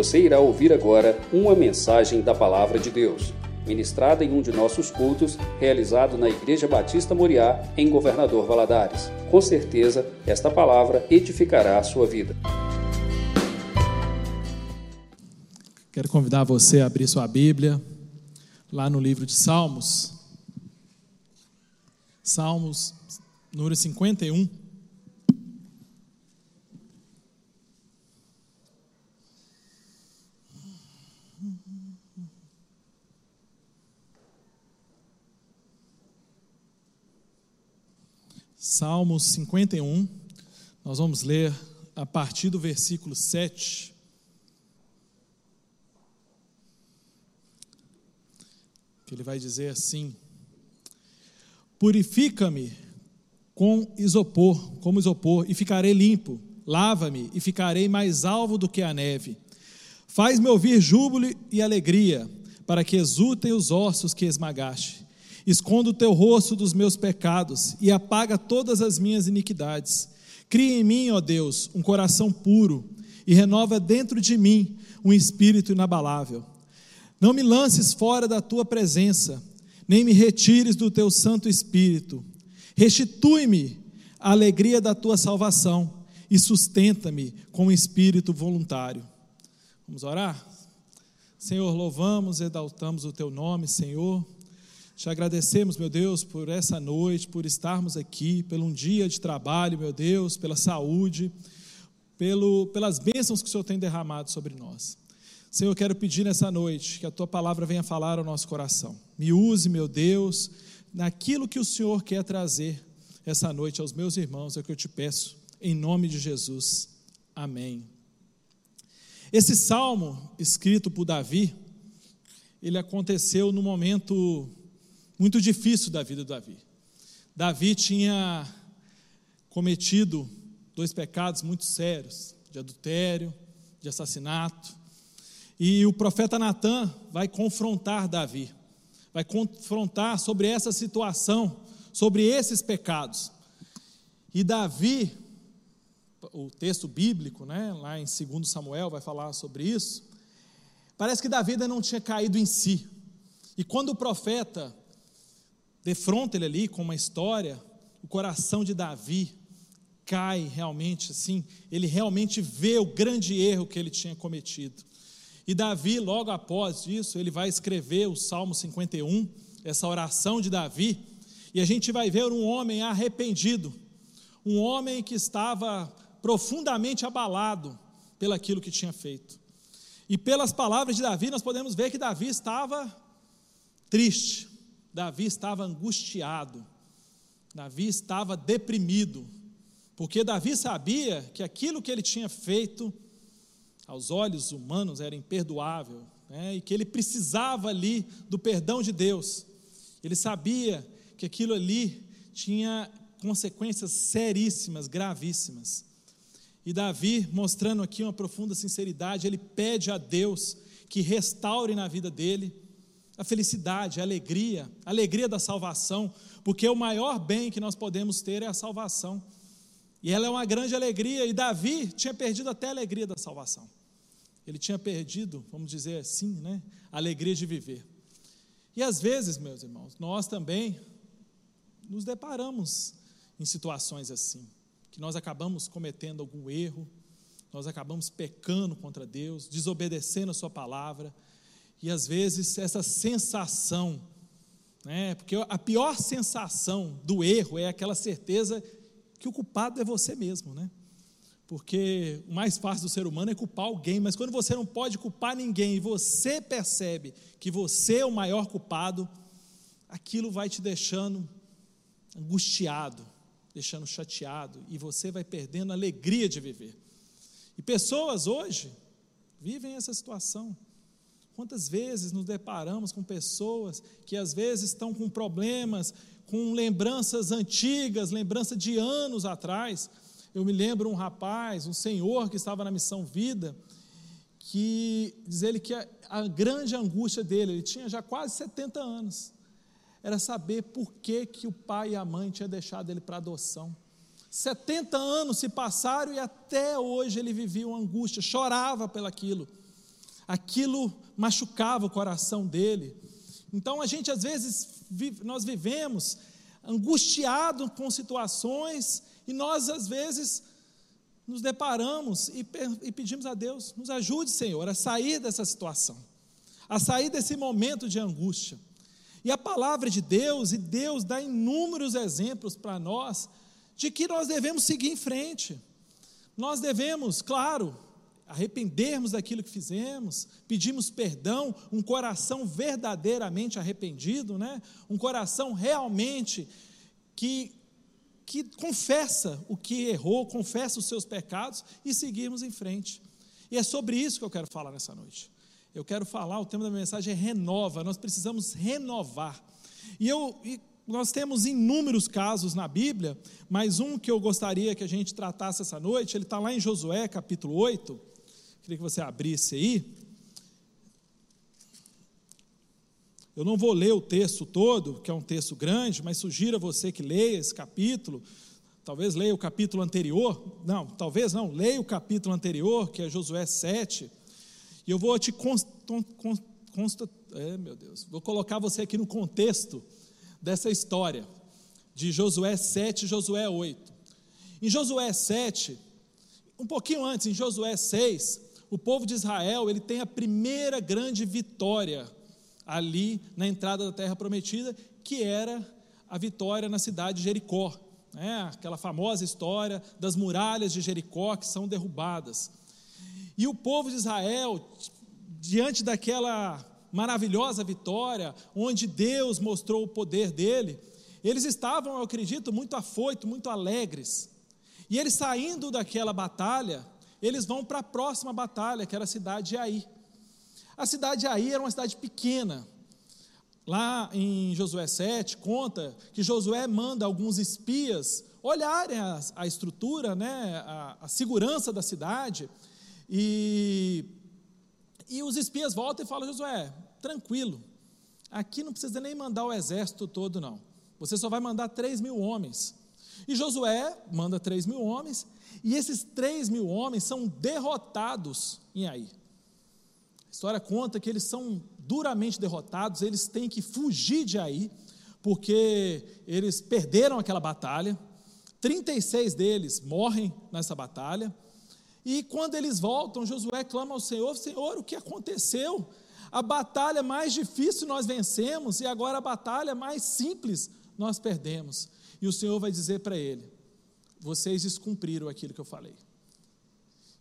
Você irá ouvir agora uma mensagem da Palavra de Deus, ministrada em um de nossos cultos, realizado na Igreja Batista Moriá, em Governador Valadares. Com certeza, esta palavra edificará a sua vida. Quero convidar você a abrir sua Bíblia lá no livro de Salmos. Salmos, número 51. Salmos 51, nós vamos ler a partir do versículo 7. Que ele vai dizer assim: Purifica-me com isopor, como isopor, e ficarei limpo. Lava-me e ficarei mais alvo do que a neve. Faz-me ouvir júbilo e alegria, para que exultem os ossos que esmagaste. Esconda o teu rosto dos meus pecados e apaga todas as minhas iniquidades. Cria em mim, ó Deus, um coração puro e renova dentro de mim um espírito inabalável. Não me lances fora da tua presença, nem me retires do teu Santo Espírito. Restitui-me a alegria da tua salvação e sustenta-me com um espírito voluntário. Vamos orar? Senhor, louvamos, exaltamos o teu nome, Senhor. Te agradecemos, meu Deus, por essa noite, por estarmos aqui, pelo um dia de trabalho, meu Deus, pela saúde, pelo, pelas bênçãos que o Senhor tem derramado sobre nós. Senhor, eu quero pedir nessa noite que a tua palavra venha falar ao nosso coração. Me use, meu Deus, naquilo que o Senhor quer trazer essa noite aos meus irmãos, é o que eu te peço, em nome de Jesus. Amém. Esse salmo, escrito por Davi, ele aconteceu no momento muito difícil da vida de Davi. Davi tinha cometido dois pecados muito sérios, de adultério, de assassinato. E o profeta Natan vai confrontar Davi, vai confrontar sobre essa situação, sobre esses pecados. E Davi, o texto bíblico, né, lá em 2 Samuel, vai falar sobre isso. Parece que Davi ainda não tinha caído em si. E quando o profeta defronta ele ali com uma história, o coração de Davi cai realmente assim, ele realmente vê o grande erro que ele tinha cometido. E Davi, logo após isso, ele vai escrever o Salmo 51, essa oração de Davi, e a gente vai ver um homem arrependido, um homem que estava profundamente abalado pelaquilo que tinha feito. E pelas palavras de Davi, nós podemos ver que Davi estava triste, Davi estava angustiado, Davi estava deprimido, porque Davi sabia que aquilo que ele tinha feito, aos olhos humanos, era imperdoável, né? e que ele precisava ali do perdão de Deus. Ele sabia que aquilo ali tinha consequências seríssimas, gravíssimas. E Davi, mostrando aqui uma profunda sinceridade, ele pede a Deus que restaure na vida dele a felicidade, a alegria, a alegria da salvação, porque o maior bem que nós podemos ter é a salvação. E ela é uma grande alegria, e Davi tinha perdido até a alegria da salvação. Ele tinha perdido, vamos dizer assim, né, a alegria de viver. E às vezes, meus irmãos, nós também nos deparamos em situações assim, que nós acabamos cometendo algum erro, nós acabamos pecando contra Deus, desobedecendo a Sua palavra, e às vezes essa sensação, né, porque a pior sensação do erro é aquela certeza que o culpado é você mesmo, né? Porque o mais fácil do ser humano é culpar alguém, mas quando você não pode culpar ninguém e você percebe que você é o maior culpado, aquilo vai te deixando angustiado, deixando chateado, e você vai perdendo a alegria de viver. E pessoas hoje vivem essa situação. Quantas vezes nos deparamos com pessoas que às vezes estão com problemas, com lembranças antigas, lembrança de anos atrás. Eu me lembro um rapaz, um senhor que estava na missão Vida, que diz ele que a, a grande angústia dele, ele tinha já quase 70 anos, era saber por que, que o pai e a mãe tinham deixado ele para adoção. 70 anos se passaram e até hoje ele vivia uma angústia, chorava pelaquilo. Aquilo machucava o coração dele. Então a gente às vezes nós vivemos angustiado com situações e nós às vezes nos deparamos e, e pedimos a Deus, nos ajude, Senhor, a sair dessa situação, a sair desse momento de angústia. E a palavra de Deus, e Deus dá inúmeros exemplos para nós de que nós devemos seguir em frente. Nós devemos, claro, arrependermos daquilo que fizemos, pedimos perdão, um coração verdadeiramente arrependido, né? um coração realmente que, que confessa o que errou, confessa os seus pecados e seguirmos em frente. E é sobre isso que eu quero falar nessa noite. Eu quero falar, o tema da minha mensagem é renova, nós precisamos renovar. E eu, e nós temos inúmeros casos na Bíblia, mas um que eu gostaria que a gente tratasse essa noite, ele está lá em Josué capítulo 8, Queria que você abrisse aí. Eu não vou ler o texto todo, que é um texto grande, mas sugiro a você que leia esse capítulo. Talvez leia o capítulo anterior. Não, talvez não. Leia o capítulo anterior, que é Josué 7. E eu vou te consta, é, meu Deus, vou colocar você aqui no contexto dessa história de Josué 7 e Josué 8. Em Josué 7, um pouquinho antes, em Josué 6, o povo de Israel ele tem a primeira grande vitória ali na entrada da terra prometida, que era a vitória na cidade de Jericó. Né? Aquela famosa história das muralhas de Jericó que são derrubadas. E o povo de Israel, diante daquela maravilhosa vitória, onde Deus mostrou o poder dele, eles estavam, eu acredito, muito afoitos, muito alegres. E eles saindo daquela batalha, eles vão para a próxima batalha, que era a cidade de Ai. A cidade de Ai era uma cidade pequena. Lá em Josué 7, conta que Josué manda alguns espias olharem a, a estrutura, né, a, a, segurança da cidade, e, e os espias voltam e falam: Josué, tranquilo, aqui não precisa nem mandar o exército todo, não. Você só vai mandar 3 mil homens. E Josué manda 3 mil homens, e esses três mil homens são derrotados em Ai. A história conta que eles são duramente derrotados, eles têm que fugir de Ai, porque eles perderam aquela batalha. 36 deles morrem nessa batalha. E quando eles voltam, Josué clama ao Senhor: Senhor, o que aconteceu? A batalha mais difícil nós vencemos e agora a batalha mais simples nós perdemos. E o Senhor vai dizer para ele: vocês descumpriram aquilo que eu falei.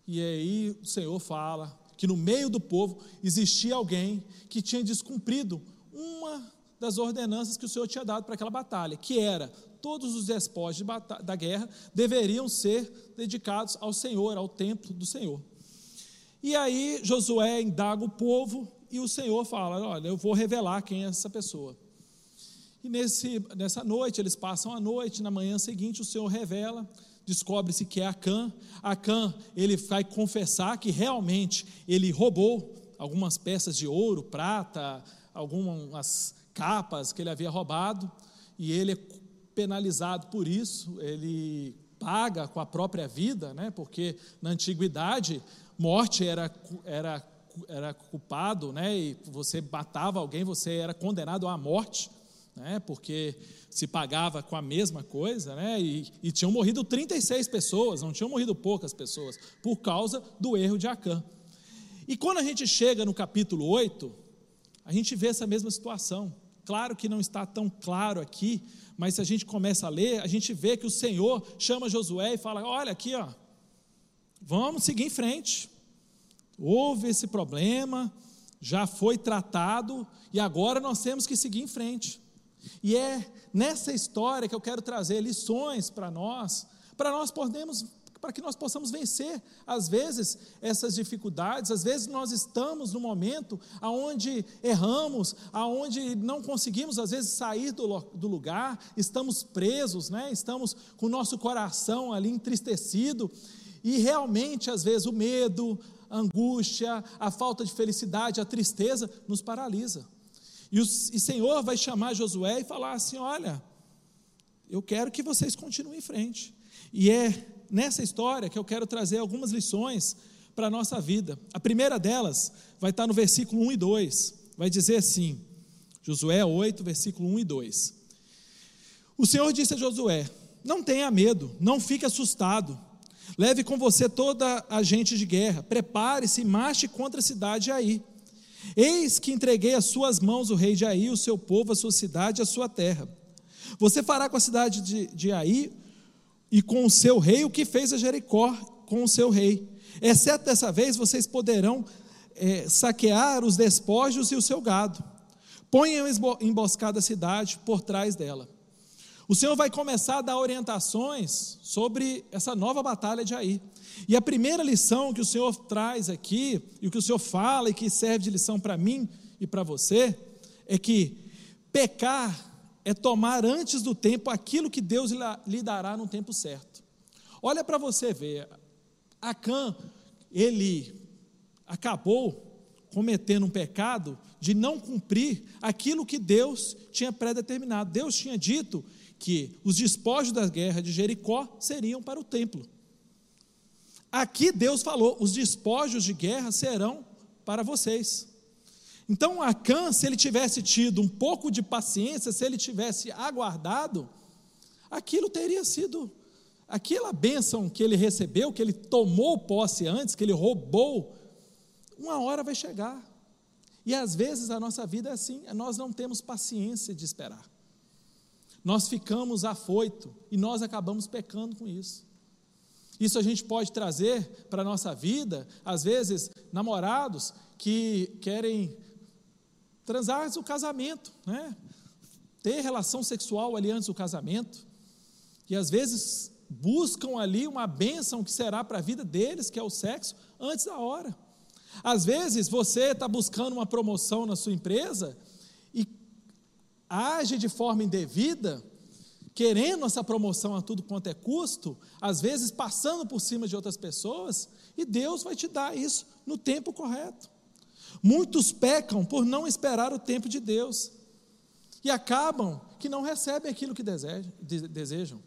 E aí o Senhor fala que no meio do povo existia alguém que tinha descumprido uma das ordenanças que o Senhor tinha dado para aquela batalha, que era todos os despojos de da guerra deveriam ser dedicados ao Senhor, ao templo do Senhor. E aí Josué indaga o povo e o Senhor fala: Olha, eu vou revelar quem é essa pessoa. E nesse, nessa noite, eles passam a noite, na manhã seguinte o Senhor revela, descobre-se que é Acã. Acã, ele vai confessar que realmente ele roubou algumas peças de ouro, prata, algumas capas que ele havia roubado, e ele é penalizado por isso, ele paga com a própria vida, né? porque na antiguidade, morte era, era, era culpado, né? e você matava alguém, você era condenado à morte né, porque se pagava com a mesma coisa, né, e, e tinham morrido 36 pessoas, não tinham morrido poucas pessoas, por causa do erro de Acã. E quando a gente chega no capítulo 8, a gente vê essa mesma situação. Claro que não está tão claro aqui, mas se a gente começa a ler, a gente vê que o Senhor chama Josué e fala: Olha aqui, ó, vamos seguir em frente. Houve esse problema, já foi tratado e agora nós temos que seguir em frente. E é nessa história que eu quero trazer lições para nós, para nós podemos para que nós possamos vencer, às vezes, essas dificuldades. Às vezes nós estamos no momento aonde erramos, aonde não conseguimos, às vezes, sair do, do lugar, estamos presos, né? estamos com o nosso coração ali entristecido, e realmente, às vezes, o medo, a angústia, a falta de felicidade, a tristeza nos paralisa. E o e Senhor vai chamar Josué e falar assim: Olha, eu quero que vocês continuem em frente. E é nessa história que eu quero trazer algumas lições para a nossa vida. A primeira delas vai estar no versículo 1 e 2. Vai dizer assim: Josué 8, versículo 1 e 2. O Senhor disse a Josué: Não tenha medo, não fique assustado. Leve com você toda a gente de guerra, prepare-se e marche contra a cidade de Aí. Eis que entreguei às suas mãos o rei de Aí, o seu povo, a sua cidade, a sua terra. Você fará com a cidade de, de Aí e com o seu rei o que fez a Jericó com o seu rei. Exceto dessa vez, vocês poderão é, saquear os despojos e o seu gado. Ponham emboscada a cidade por trás dela. O Senhor vai começar a dar orientações sobre essa nova batalha de Aí. E a primeira lição que o Senhor traz aqui, e o que o Senhor fala e que serve de lição para mim e para você, é que pecar é tomar antes do tempo aquilo que Deus lhe dará no tempo certo. Olha para você ver, Acã, ele acabou cometendo um pecado de não cumprir aquilo que Deus tinha predeterminado. Deus tinha dito que os despojos da guerra de Jericó seriam para o templo. Aqui Deus falou: os despojos de guerra serão para vocês. Então, Acã, se ele tivesse tido um pouco de paciência, se ele tivesse aguardado, aquilo teria sido, aquela bênção que ele recebeu, que ele tomou posse antes, que ele roubou, uma hora vai chegar. E às vezes a nossa vida é assim, nós não temos paciência de esperar. Nós ficamos afoito e nós acabamos pecando com isso. Isso a gente pode trazer para a nossa vida, às vezes, namorados que querem transar antes do casamento, né? ter relação sexual ali antes do casamento, e às vezes buscam ali uma bênção que será para a vida deles, que é o sexo, antes da hora. Às vezes você está buscando uma promoção na sua empresa age de forma indevida, querendo essa promoção a tudo quanto é custo, às vezes passando por cima de outras pessoas, e Deus vai te dar isso no tempo correto. Muitos pecam por não esperar o tempo de Deus e acabam que não recebem aquilo que desejam.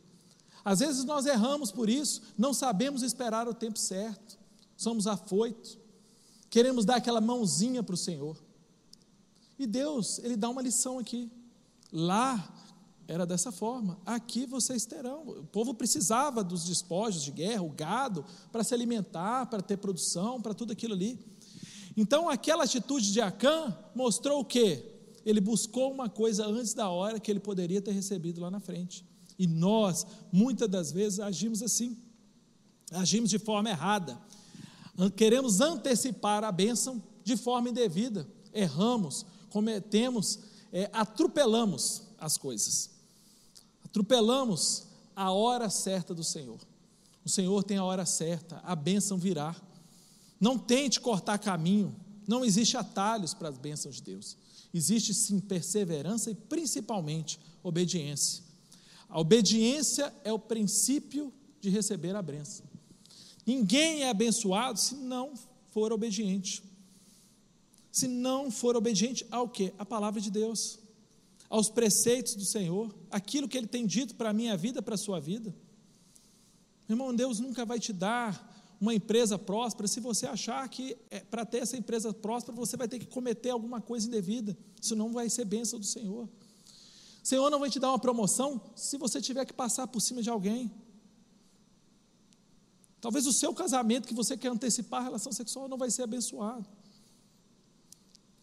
Às vezes nós erramos por isso, não sabemos esperar o tempo certo, somos afoitos, queremos dar aquela mãozinha para o Senhor. E Deus, Ele dá uma lição aqui. Lá era dessa forma, aqui vocês terão. O povo precisava dos despojos de guerra, o gado, para se alimentar, para ter produção, para tudo aquilo ali. Então, aquela atitude de Acã mostrou o quê? Ele buscou uma coisa antes da hora que ele poderia ter recebido lá na frente. E nós, muitas das vezes, agimos assim. Agimos de forma errada. Queremos antecipar a bênção de forma indevida. Erramos, cometemos, é, atropelamos as coisas. Atropelamos a hora certa do Senhor. O Senhor tem a hora certa, a bênção virá. Não tente cortar caminho. Não existe atalhos para as bênçãos de Deus. Existe sim perseverança e principalmente obediência. A obediência é o princípio de receber a bênção. Ninguém é abençoado se não for obediente. Se não for obediente ao que? A palavra de Deus, aos preceitos do Senhor, aquilo que Ele tem dito para a minha vida, para a sua vida. Irmão, Deus nunca vai te dar uma empresa próspera se você achar que é, para ter essa empresa próspera você vai ter que cometer alguma coisa indevida, senão vai ser bênção do Senhor. O Senhor não vai te dar uma promoção se você tiver que passar por cima de alguém. Talvez o seu casamento que você quer antecipar a relação sexual não vai ser abençoado.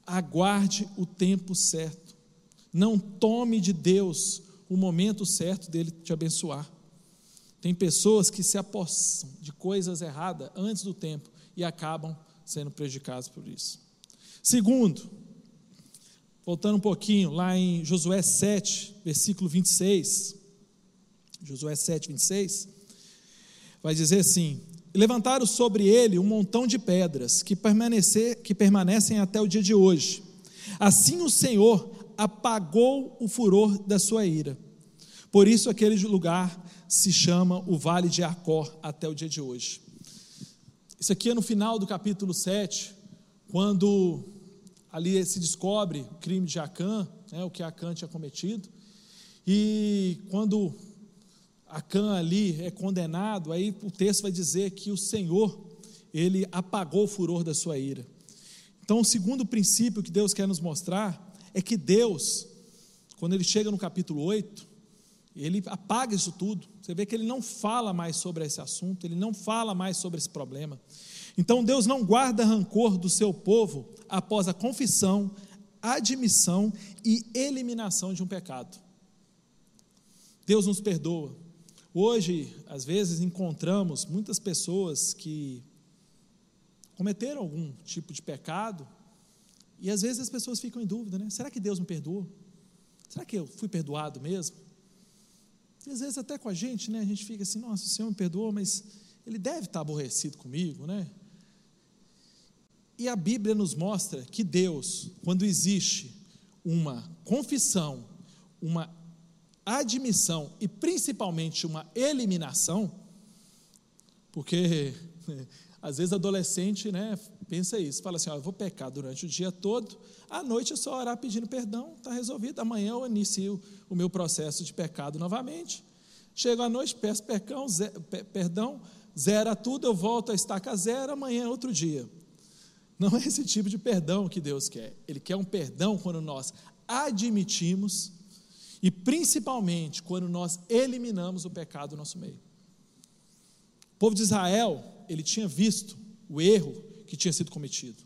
Aguarde o tempo certo. Não tome de Deus o momento certo dele te abençoar. Tem pessoas que se apossam de coisas erradas antes do tempo e acabam sendo prejudicadas por isso. Segundo, voltando um pouquinho, lá em Josué 7, versículo 26. Josué 7, 26. Vai dizer assim: Levantaram sobre ele um montão de pedras que, permanecer, que permanecem até o dia de hoje. Assim o Senhor apagou o furor da sua ira. Por isso aquele lugar se chama o Vale de Acor até o dia de hoje. Isso aqui é no final do capítulo 7, quando ali se descobre o crime de Acã, né, o que Acã tinha cometido, e quando Acã ali é condenado, aí o texto vai dizer que o Senhor, ele apagou o furor da sua ira. Então, o segundo princípio que Deus quer nos mostrar é que Deus, quando ele chega no capítulo 8, ele apaga isso tudo. Você vê que ele não fala mais sobre esse assunto, ele não fala mais sobre esse problema. Então Deus não guarda rancor do seu povo após a confissão, admissão e eliminação de um pecado. Deus nos perdoa. Hoje, às vezes, encontramos muitas pessoas que cometeram algum tipo de pecado e às vezes as pessoas ficam em dúvida, né? Será que Deus me perdoou? Será que eu fui perdoado mesmo? E às vezes até com a gente, né? A gente fica assim, nossa, o Senhor me perdoou, mas Ele deve estar aborrecido comigo, né? E a Bíblia nos mostra que Deus, quando existe uma confissão, uma admissão e principalmente uma eliminação, porque às vezes adolescente, né, pensa isso, fala assim, ó, eu vou pecar durante o dia todo, à noite é só orar pedindo perdão, está resolvido, amanhã eu inicio o meu processo de pecado novamente, chego à noite, peço perdão, perdão, zera tudo, eu volto a estaca zero, amanhã é outro dia. Não é esse tipo de perdão que Deus quer. Ele quer um perdão quando nós admitimos e principalmente quando nós eliminamos o pecado do nosso meio. O povo de Israel, ele tinha visto o erro que tinha sido cometido.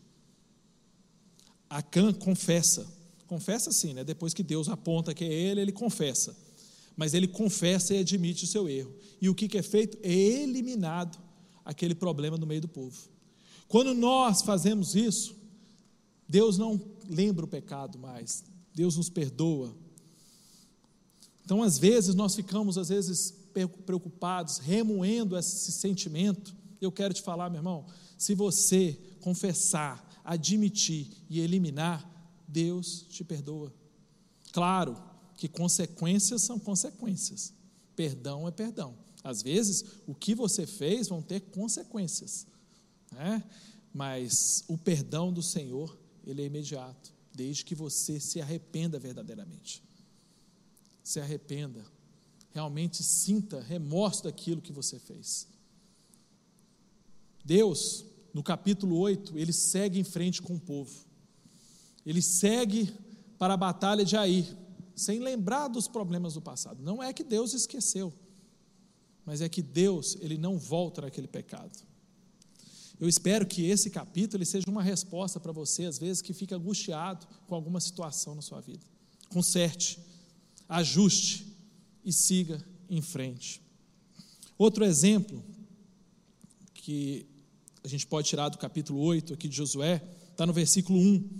Acã confessa. Confessa sim, né? Depois que Deus aponta que é ele, ele confessa. Mas ele confessa e admite o seu erro. E o que, que é feito? É eliminado aquele problema no meio do povo. Quando nós fazemos isso, Deus não lembra o pecado mais, Deus nos perdoa. Então, às vezes, nós ficamos, às vezes, preocupados, remoendo esse sentimento. Eu quero te falar, meu irmão, se você confessar, admitir e eliminar, Deus te perdoa. Claro que consequências são consequências, perdão é perdão. Às vezes, o que você fez vão ter consequências né? mas o perdão do Senhor, ele é imediato, desde que você se arrependa verdadeiramente. Se arrependa, realmente sinta remorso daquilo que você fez. Deus, no capítulo 8, ele segue em frente com o povo. Ele segue para a batalha de Aí, sem lembrar dos problemas do passado. Não é que Deus esqueceu, mas é que Deus, ele não volta naquele pecado. Eu espero que esse capítulo seja uma resposta para você, às vezes, que fica angustiado com alguma situação na sua vida. Conserte, ajuste e siga em frente. Outro exemplo que a gente pode tirar do capítulo 8 aqui de Josué, está no versículo 1.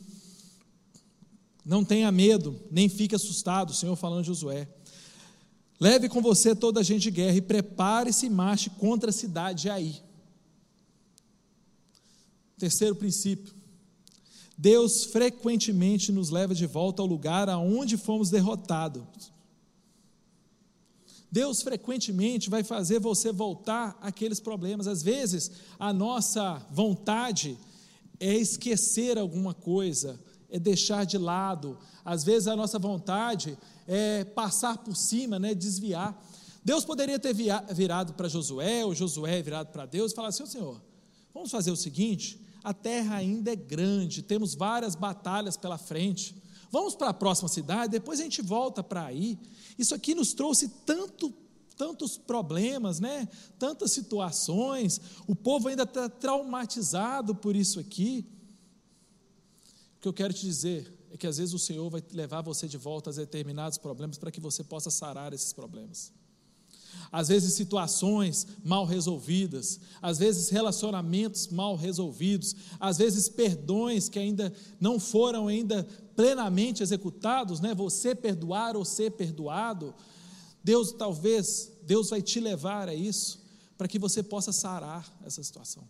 Não tenha medo, nem fique assustado, o Senhor falando de Josué. Leve com você toda a gente de guerra e prepare-se e marche contra a cidade de Aí. Terceiro princípio. Deus frequentemente nos leva de volta ao lugar aonde fomos derrotados. Deus frequentemente vai fazer você voltar àqueles problemas. Às vezes, a nossa vontade é esquecer alguma coisa, é deixar de lado. Às vezes, a nossa vontade é passar por cima, né, desviar. Deus poderia ter virado para Josué, ou Josué virado para Deus e falar assim: Senhor, vamos fazer o seguinte: a terra ainda é grande, temos várias batalhas pela frente. Vamos para a próxima cidade, depois a gente volta para aí. Isso aqui nos trouxe tanto, tantos problemas, né? Tantas situações. O povo ainda está traumatizado por isso aqui. O que eu quero te dizer é que às vezes o Senhor vai levar você de volta a determinados problemas para que você possa sarar esses problemas às vezes situações mal resolvidas, às vezes relacionamentos mal resolvidos, às vezes perdões que ainda não foram ainda plenamente executados, né? Você perdoar ou ser perdoado. Deus talvez Deus vai te levar a isso para que você possa sarar essa situação.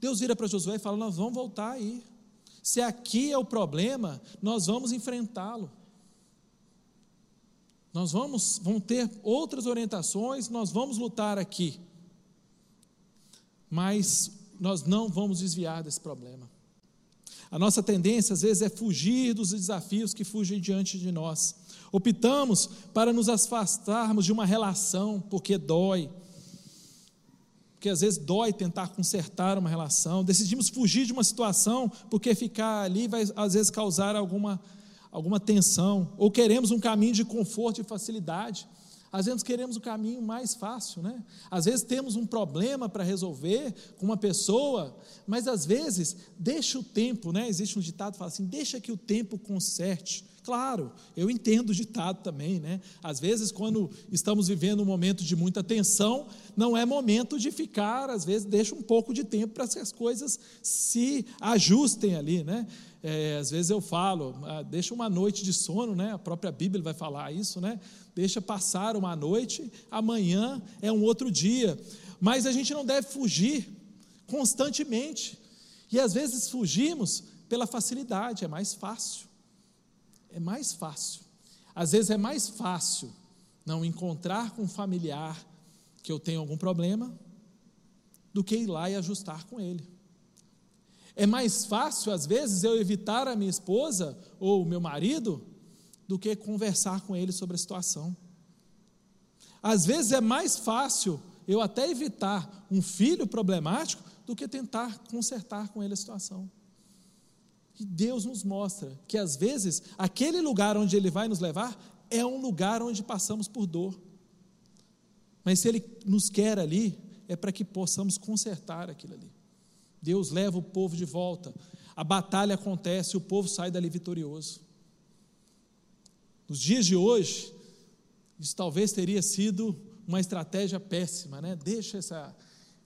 Deus vira para Josué e fala: "Nós vamos voltar aí. Se aqui é o problema, nós vamos enfrentá-lo. Nós vamos, vamos ter outras orientações, nós vamos lutar aqui. Mas nós não vamos desviar desse problema. A nossa tendência, às vezes, é fugir dos desafios que fugem diante de nós. Optamos para nos afastarmos de uma relação porque dói, porque às vezes dói tentar consertar uma relação, decidimos fugir de uma situação porque ficar ali vai às vezes causar alguma, alguma tensão, ou queremos um caminho de conforto e facilidade. Às vezes queremos o caminho mais fácil, né? Às vezes temos um problema para resolver com uma pessoa, mas às vezes deixa o tempo, né? Existe um ditado que fala assim: deixa que o tempo conserte. Claro, eu entendo o ditado também, né? Às vezes, quando estamos vivendo um momento de muita tensão, não é momento de ficar, às vezes, deixa um pouco de tempo para que as coisas se ajustem ali, né? É, às vezes eu falo, ah, deixa uma noite de sono, né? A própria Bíblia vai falar isso, né? Deixa passar uma noite, amanhã é um outro dia. Mas a gente não deve fugir constantemente. E às vezes fugimos pela facilidade, é mais fácil. É mais fácil. Às vezes é mais fácil não encontrar com um familiar que eu tenho algum problema do que ir lá e ajustar com ele. É mais fácil, às vezes, eu evitar a minha esposa ou o meu marido do que conversar com ele sobre a situação. Às vezes é mais fácil eu até evitar um filho problemático do que tentar consertar com ele a situação. E Deus nos mostra que às vezes aquele lugar onde Ele vai nos levar é um lugar onde passamos por dor. Mas se Ele nos quer ali, é para que possamos consertar aquilo ali. Deus leva o povo de volta. A batalha acontece, o povo sai dali vitorioso. Nos dias de hoje, isso talvez teria sido uma estratégia péssima, né? Deixa essa.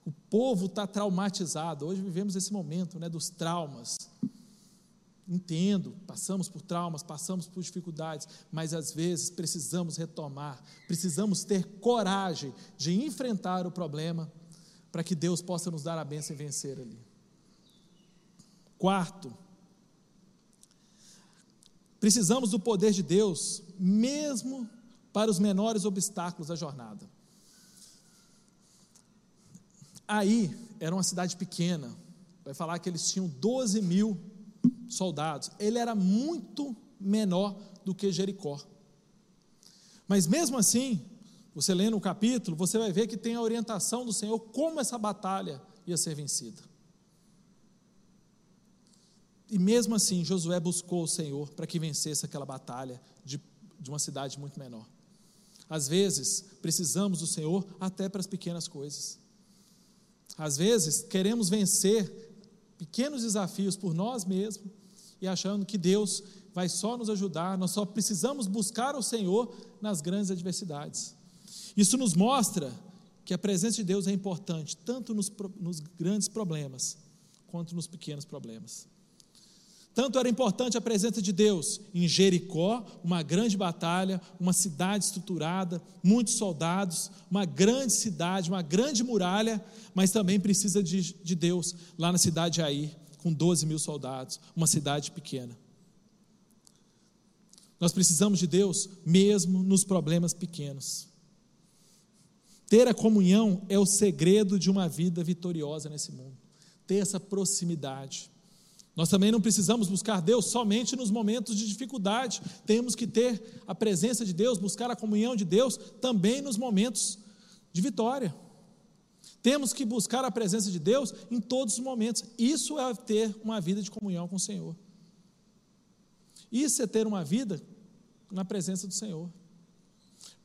O povo está traumatizado. Hoje vivemos esse momento né, dos traumas. Entendo, passamos por traumas, passamos por dificuldades, mas às vezes precisamos retomar, precisamos ter coragem de enfrentar o problema para que Deus possa nos dar a bênção e vencer ali. Quarto, precisamos do poder de Deus, mesmo para os menores obstáculos da jornada. Aí, era uma cidade pequena, vai falar que eles tinham 12 mil soldados. Ele era muito menor do que Jericó. Mas mesmo assim, você lendo o capítulo, você vai ver que tem a orientação do Senhor como essa batalha ia ser vencida. E mesmo assim, Josué buscou o Senhor para que vencesse aquela batalha de, de uma cidade muito menor. Às vezes, precisamos do Senhor até para as pequenas coisas. Às vezes, queremos vencer pequenos desafios por nós mesmos e achando que Deus vai só nos ajudar, nós só precisamos buscar o Senhor nas grandes adversidades. Isso nos mostra que a presença de Deus é importante, tanto nos, nos grandes problemas quanto nos pequenos problemas. Tanto era importante a presença de Deus em Jericó, uma grande batalha, uma cidade estruturada, muitos soldados, uma grande cidade, uma grande muralha, mas também precisa de, de Deus lá na cidade de Aí, com 12 mil soldados, uma cidade pequena. Nós precisamos de Deus mesmo nos problemas pequenos. Ter a comunhão é o segredo de uma vida vitoriosa nesse mundo. Ter essa proximidade. Nós também não precisamos buscar Deus somente nos momentos de dificuldade, temos que ter a presença de Deus, buscar a comunhão de Deus também nos momentos de vitória. Temos que buscar a presença de Deus em todos os momentos. Isso é ter uma vida de comunhão com o Senhor. Isso é ter uma vida na presença do Senhor.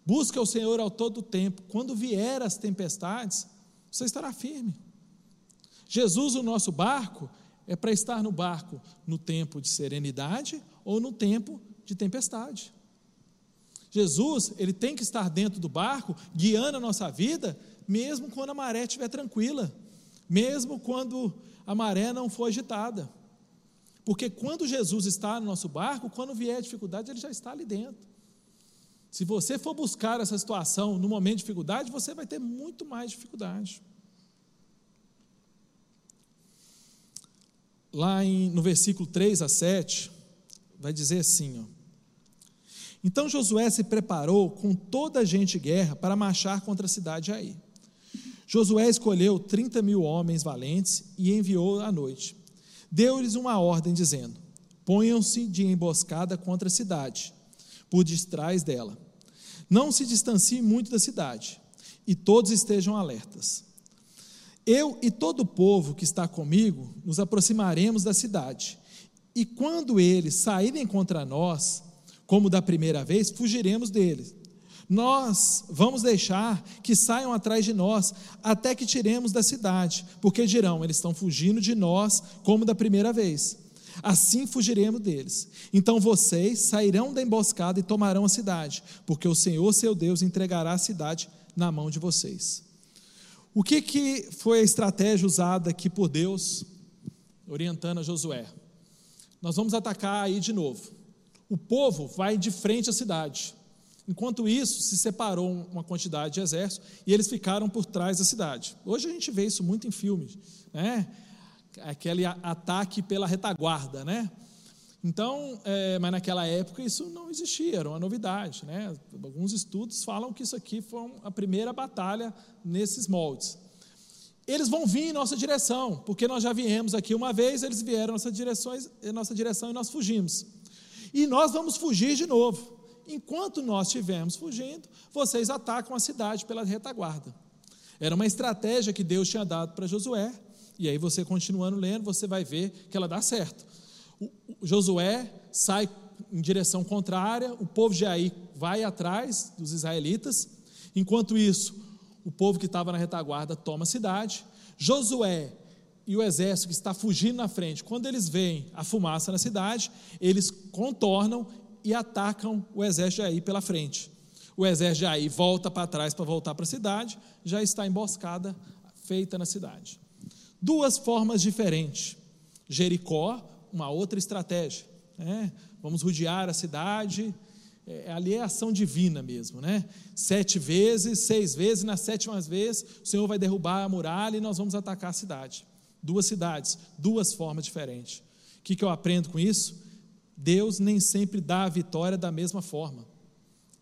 Busca o Senhor ao todo tempo. Quando vier as tempestades, você estará firme. Jesus, o nosso barco, é para estar no barco no tempo de serenidade ou no tempo de tempestade. Jesus, ele tem que estar dentro do barco, guiando a nossa vida, mesmo quando a maré estiver tranquila, mesmo quando a maré não for agitada. Porque quando Jesus está no nosso barco, quando vier a dificuldade, ele já está ali dentro. Se você for buscar essa situação no momento de dificuldade, você vai ter muito mais dificuldade. lá em, no versículo 3 a 7, vai dizer assim: ó, Então Josué se preparou com toda a gente de guerra para marchar contra a cidade de Aí. Josué escolheu 30 mil homens valentes e enviou à noite. Deu-lhes uma ordem, dizendo: Ponham-se de emboscada contra a cidade, por detrás dela. Não se distanciem muito da cidade, e todos estejam alertas. Eu e todo o povo que está comigo nos aproximaremos da cidade, e quando eles saírem contra nós, como da primeira vez, fugiremos deles. Nós vamos deixar que saiam atrás de nós até que tiremos da cidade, porque dirão: eles estão fugindo de nós como da primeira vez. Assim fugiremos deles. Então vocês sairão da emboscada e tomarão a cidade, porque o Senhor seu Deus entregará a cidade na mão de vocês. O que, que foi a estratégia usada aqui por Deus, orientando a Josué? Nós vamos atacar aí de novo. O povo vai de frente à cidade. Enquanto isso, se separou uma quantidade de exército e eles ficaram por trás da cidade. Hoje a gente vê isso muito em filmes, né? Aquele ataque pela retaguarda, né? Então, é, mas naquela época isso não existia, era uma novidade, né? Alguns estudos falam que isso aqui foi a primeira batalha nesses moldes. Eles vão vir em nossa direção, porque nós já viemos aqui uma vez, eles vieram em nossa direção, em nossa direção e nós fugimos. E nós vamos fugir de novo enquanto nós estivermos fugindo, vocês atacam a cidade pela retaguarda. Era uma estratégia que Deus tinha dado para Josué, e aí você continuando lendo, você vai ver que ela dá certo. O, Josué sai em direção contrária, o povo de Aí vai atrás dos israelitas, enquanto isso, o povo que estava na retaguarda toma a cidade. Josué e o exército que está fugindo na frente, quando eles veem a fumaça na cidade, eles contornam e atacam o exército de Aí pela frente. O exército de Aí volta para trás para voltar para a cidade, já está emboscada feita na cidade. Duas formas diferentes. Jericó, uma outra estratégia. Né? Vamos rodear a cidade, é, ali é ação divina mesmo, né? Sete vezes, seis vezes, nas sétimas vezes, o Senhor vai derrubar a muralha e nós vamos atacar a cidade. Duas cidades, duas formas diferentes. O que, que eu aprendo com isso? Deus nem sempre dá a vitória da mesma forma.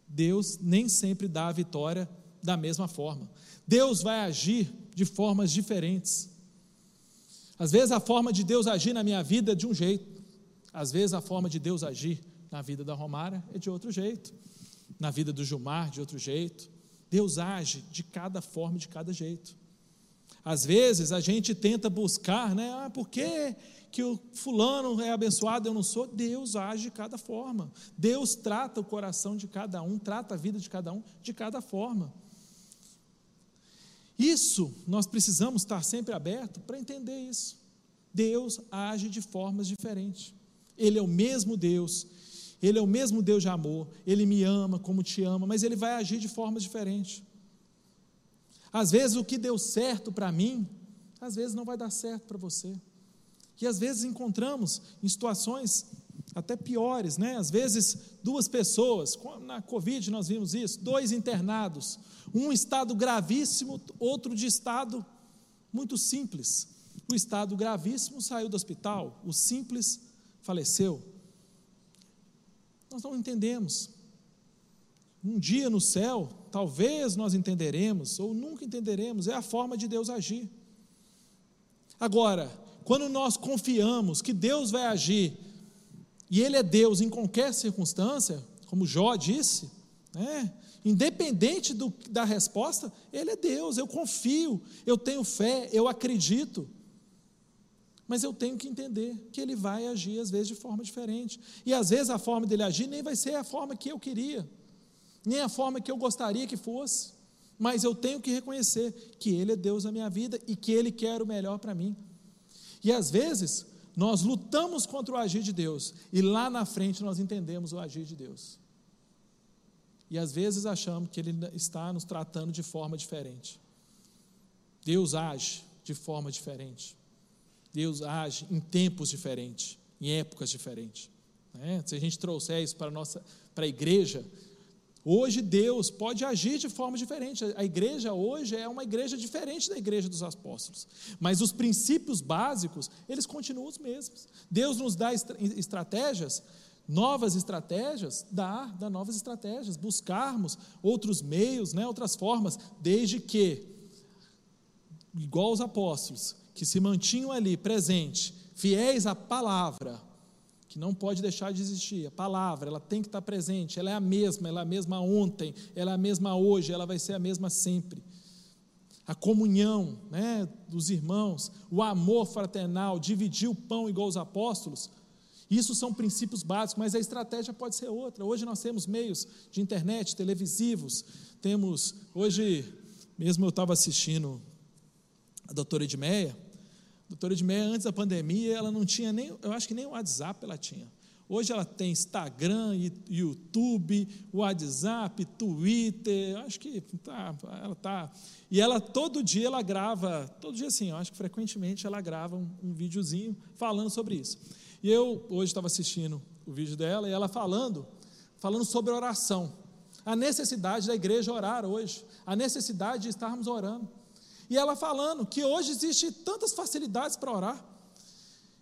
Deus nem sempre dá a vitória da mesma forma. Deus vai agir de formas diferentes. Às vezes a forma de Deus agir na minha vida é de um jeito, às vezes a forma de Deus agir na vida da Romara é de outro jeito, na vida do Gilmar, de outro jeito. Deus age de cada forma, de cada jeito. Às vezes a gente tenta buscar, né? Ah, por que que o fulano é abençoado, eu não sou, Deus age de cada forma. Deus trata o coração de cada um, trata a vida de cada um de cada forma. Isso nós precisamos estar sempre aberto para entender isso. Deus age de formas diferentes. Ele é o mesmo Deus, ele é o mesmo Deus de amor, ele me ama como te ama, mas ele vai agir de formas diferentes. Às vezes o que deu certo para mim, às vezes não vai dar certo para você. E às vezes encontramos em situações até piores, né? Às vezes duas pessoas, na Covid nós vimos isso, dois internados, um estado gravíssimo, outro de estado muito simples. O estado gravíssimo saiu do hospital, o simples faleceu. Nós não entendemos. Um dia no céu, talvez nós entenderemos, ou nunca entenderemos, é a forma de Deus agir. Agora, quando nós confiamos que Deus vai agir, e Ele é Deus em qualquer circunstância, como Jó disse, né? independente do, da resposta, Ele é Deus, eu confio, eu tenho fé, eu acredito. Mas eu tenho que entender que Ele vai agir, às vezes, de forma diferente. E às vezes a forma dele agir nem vai ser a forma que eu queria, nem a forma que eu gostaria que fosse. Mas eu tenho que reconhecer que Ele é Deus na minha vida e que Ele quer o melhor para mim. E às vezes, nós lutamos contra o agir de Deus, e lá na frente nós entendemos o agir de Deus. E às vezes achamos que Ele está nos tratando de forma diferente. Deus age de forma diferente. Deus age em tempos diferentes, em épocas diferentes. Né? Se a gente trouxer isso para a nossa para a igreja, Hoje Deus pode agir de forma diferente. A igreja hoje é uma igreja diferente da igreja dos apóstolos. Mas os princípios básicos, eles continuam os mesmos. Deus nos dá estratégias, novas estratégias, dá, dá novas estratégias, buscarmos outros meios, né, outras formas, desde que, igual os apóstolos, que se mantinham ali presentes, fiéis à palavra, que não pode deixar de existir. A palavra, ela tem que estar presente, ela é a mesma, ela é a mesma ontem, ela é a mesma hoje, ela vai ser a mesma sempre. a comunhão né, dos irmãos, o amor fraternal, dividir o pão igual os apóstolos. Isso são princípios básicos, mas a estratégia pode ser outra. Hoje nós temos meios de internet, televisivos, temos. Hoje, mesmo eu estava assistindo a doutora Edmeia. Doutora Edmeia, antes da pandemia, ela não tinha nem, eu acho que nem o WhatsApp ela tinha. Hoje ela tem Instagram, YouTube, WhatsApp, Twitter, acho que tá, ela está. E ela todo dia ela grava, todo dia assim, eu acho que frequentemente ela grava um, um videozinho falando sobre isso. E eu hoje estava assistindo o vídeo dela e ela falando, falando sobre oração. A necessidade da igreja orar hoje, a necessidade de estarmos orando. E ela falando que hoje existe tantas facilidades para orar.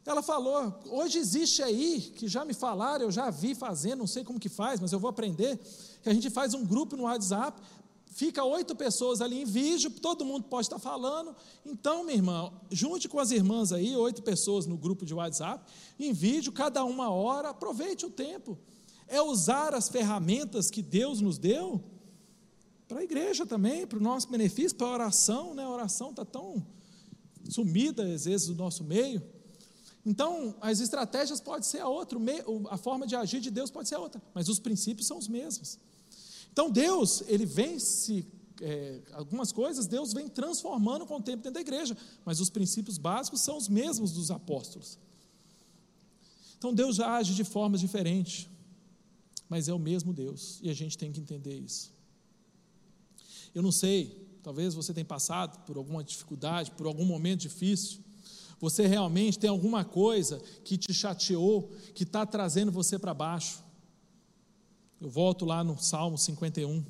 Ela falou: hoje existe aí, que já me falaram, eu já vi fazendo, não sei como que faz, mas eu vou aprender, que a gente faz um grupo no WhatsApp, fica oito pessoas ali em vídeo, todo mundo pode estar falando. Então, minha irmã, junte com as irmãs aí, oito pessoas no grupo de WhatsApp, em vídeo, cada uma hora, aproveite o tempo. É usar as ferramentas que Deus nos deu para a igreja também, para o nosso benefício, para a oração, né? A oração está tão sumida às vezes do nosso meio. Então, as estratégias podem ser a outra, a forma de agir de Deus pode ser a outra, mas os princípios são os mesmos. Então, Deus, ele vem se. É, algumas coisas Deus vem transformando com o tempo dentro da igreja, mas os princípios básicos são os mesmos dos apóstolos. Então, Deus já age de formas diferentes, mas é o mesmo Deus, e a gente tem que entender isso. Eu não sei, talvez você tenha passado por alguma dificuldade, por algum momento difícil, você realmente tem alguma coisa que te chateou, que está trazendo você para baixo. Eu volto lá no Salmo 51.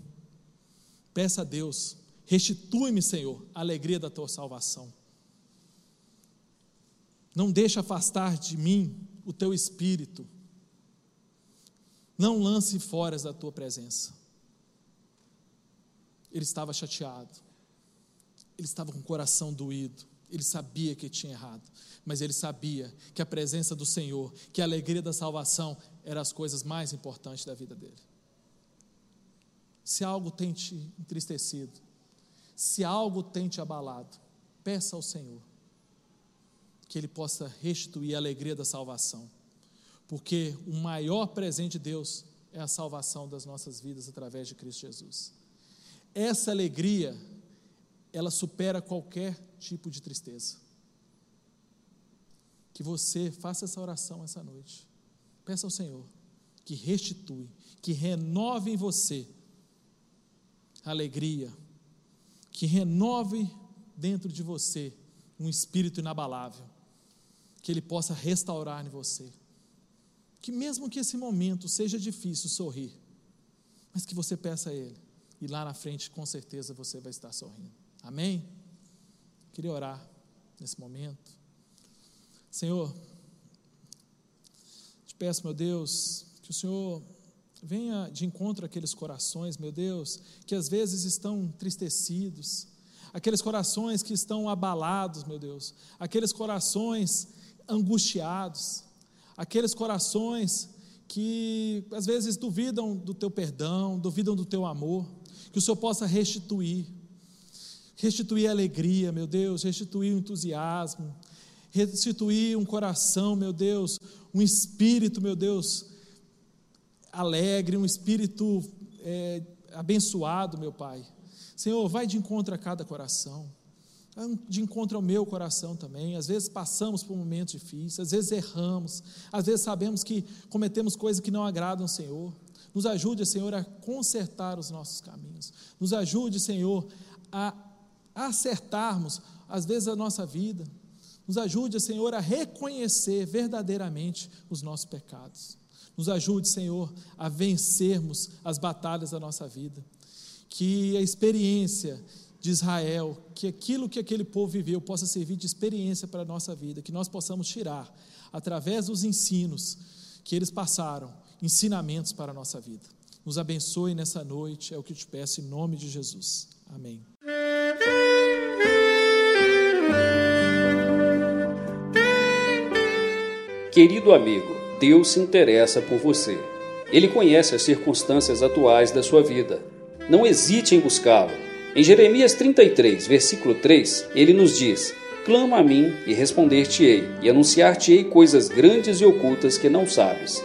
Peça a Deus, restitui-me, Senhor, a alegria da tua salvação. Não deixe afastar de mim o teu espírito. Não lance fora da tua presença. Ele estava chateado. Ele estava com o coração doído. Ele sabia que tinha errado, mas ele sabia que a presença do Senhor, que a alegria da salvação eram as coisas mais importantes da vida dele. Se algo tem te entristecido, se algo tem te abalado, peça ao Senhor que Ele possa restituir a alegria da salvação, porque o maior presente de Deus é a salvação das nossas vidas através de Cristo Jesus. Essa alegria ela supera qualquer tipo de tristeza. Que você faça essa oração essa noite. Peça ao Senhor que restitui, que renove em você a alegria, que renove dentro de você um espírito inabalável, que Ele possa restaurar em você. Que mesmo que esse momento seja difícil sorrir, mas que você peça a Ele, e lá na frente com certeza você vai estar sorrindo. Amém? Queria orar nesse momento. Senhor, te peço, meu Deus, que o Senhor venha de encontro àqueles corações, meu Deus, que às vezes estão entristecidos, aqueles corações que estão abalados, meu Deus, aqueles corações angustiados, aqueles corações que às vezes duvidam do teu perdão, duvidam do teu amor, que o Senhor possa restituir restituir a alegria, meu Deus, restituir o entusiasmo, restituir um coração, meu Deus, um espírito, meu Deus, alegre, um espírito é, abençoado, meu Pai. Senhor, vai de encontro a cada coração, de encontro ao meu coração também. Às vezes passamos por momentos difíceis, às vezes erramos, às vezes sabemos que cometemos coisas que não agradam ao Senhor. Nos ajude, Senhor, a consertar os nossos caminhos. Nos ajude, Senhor, a acertarmos, às vezes, a nossa vida. Nos ajude, Senhor, a reconhecer verdadeiramente os nossos pecados. Nos ajude, Senhor, a vencermos as batalhas da nossa vida. Que a experiência de Israel, que aquilo que aquele povo viveu possa servir de experiência para a nossa vida, que nós possamos tirar, através dos ensinos que eles passaram, ensinamentos para a nossa vida. Nos abençoe nessa noite, é o que te peço em nome de Jesus. Amém. Querido amigo, Deus se interessa por você. Ele conhece as circunstâncias atuais da sua vida. Não hesite em buscá-lo. Em Jeremias 33, versículo 3, ele nos diz: Clama a mim e responder-te-ei, e anunciar-te-ei coisas grandes e ocultas que não sabes.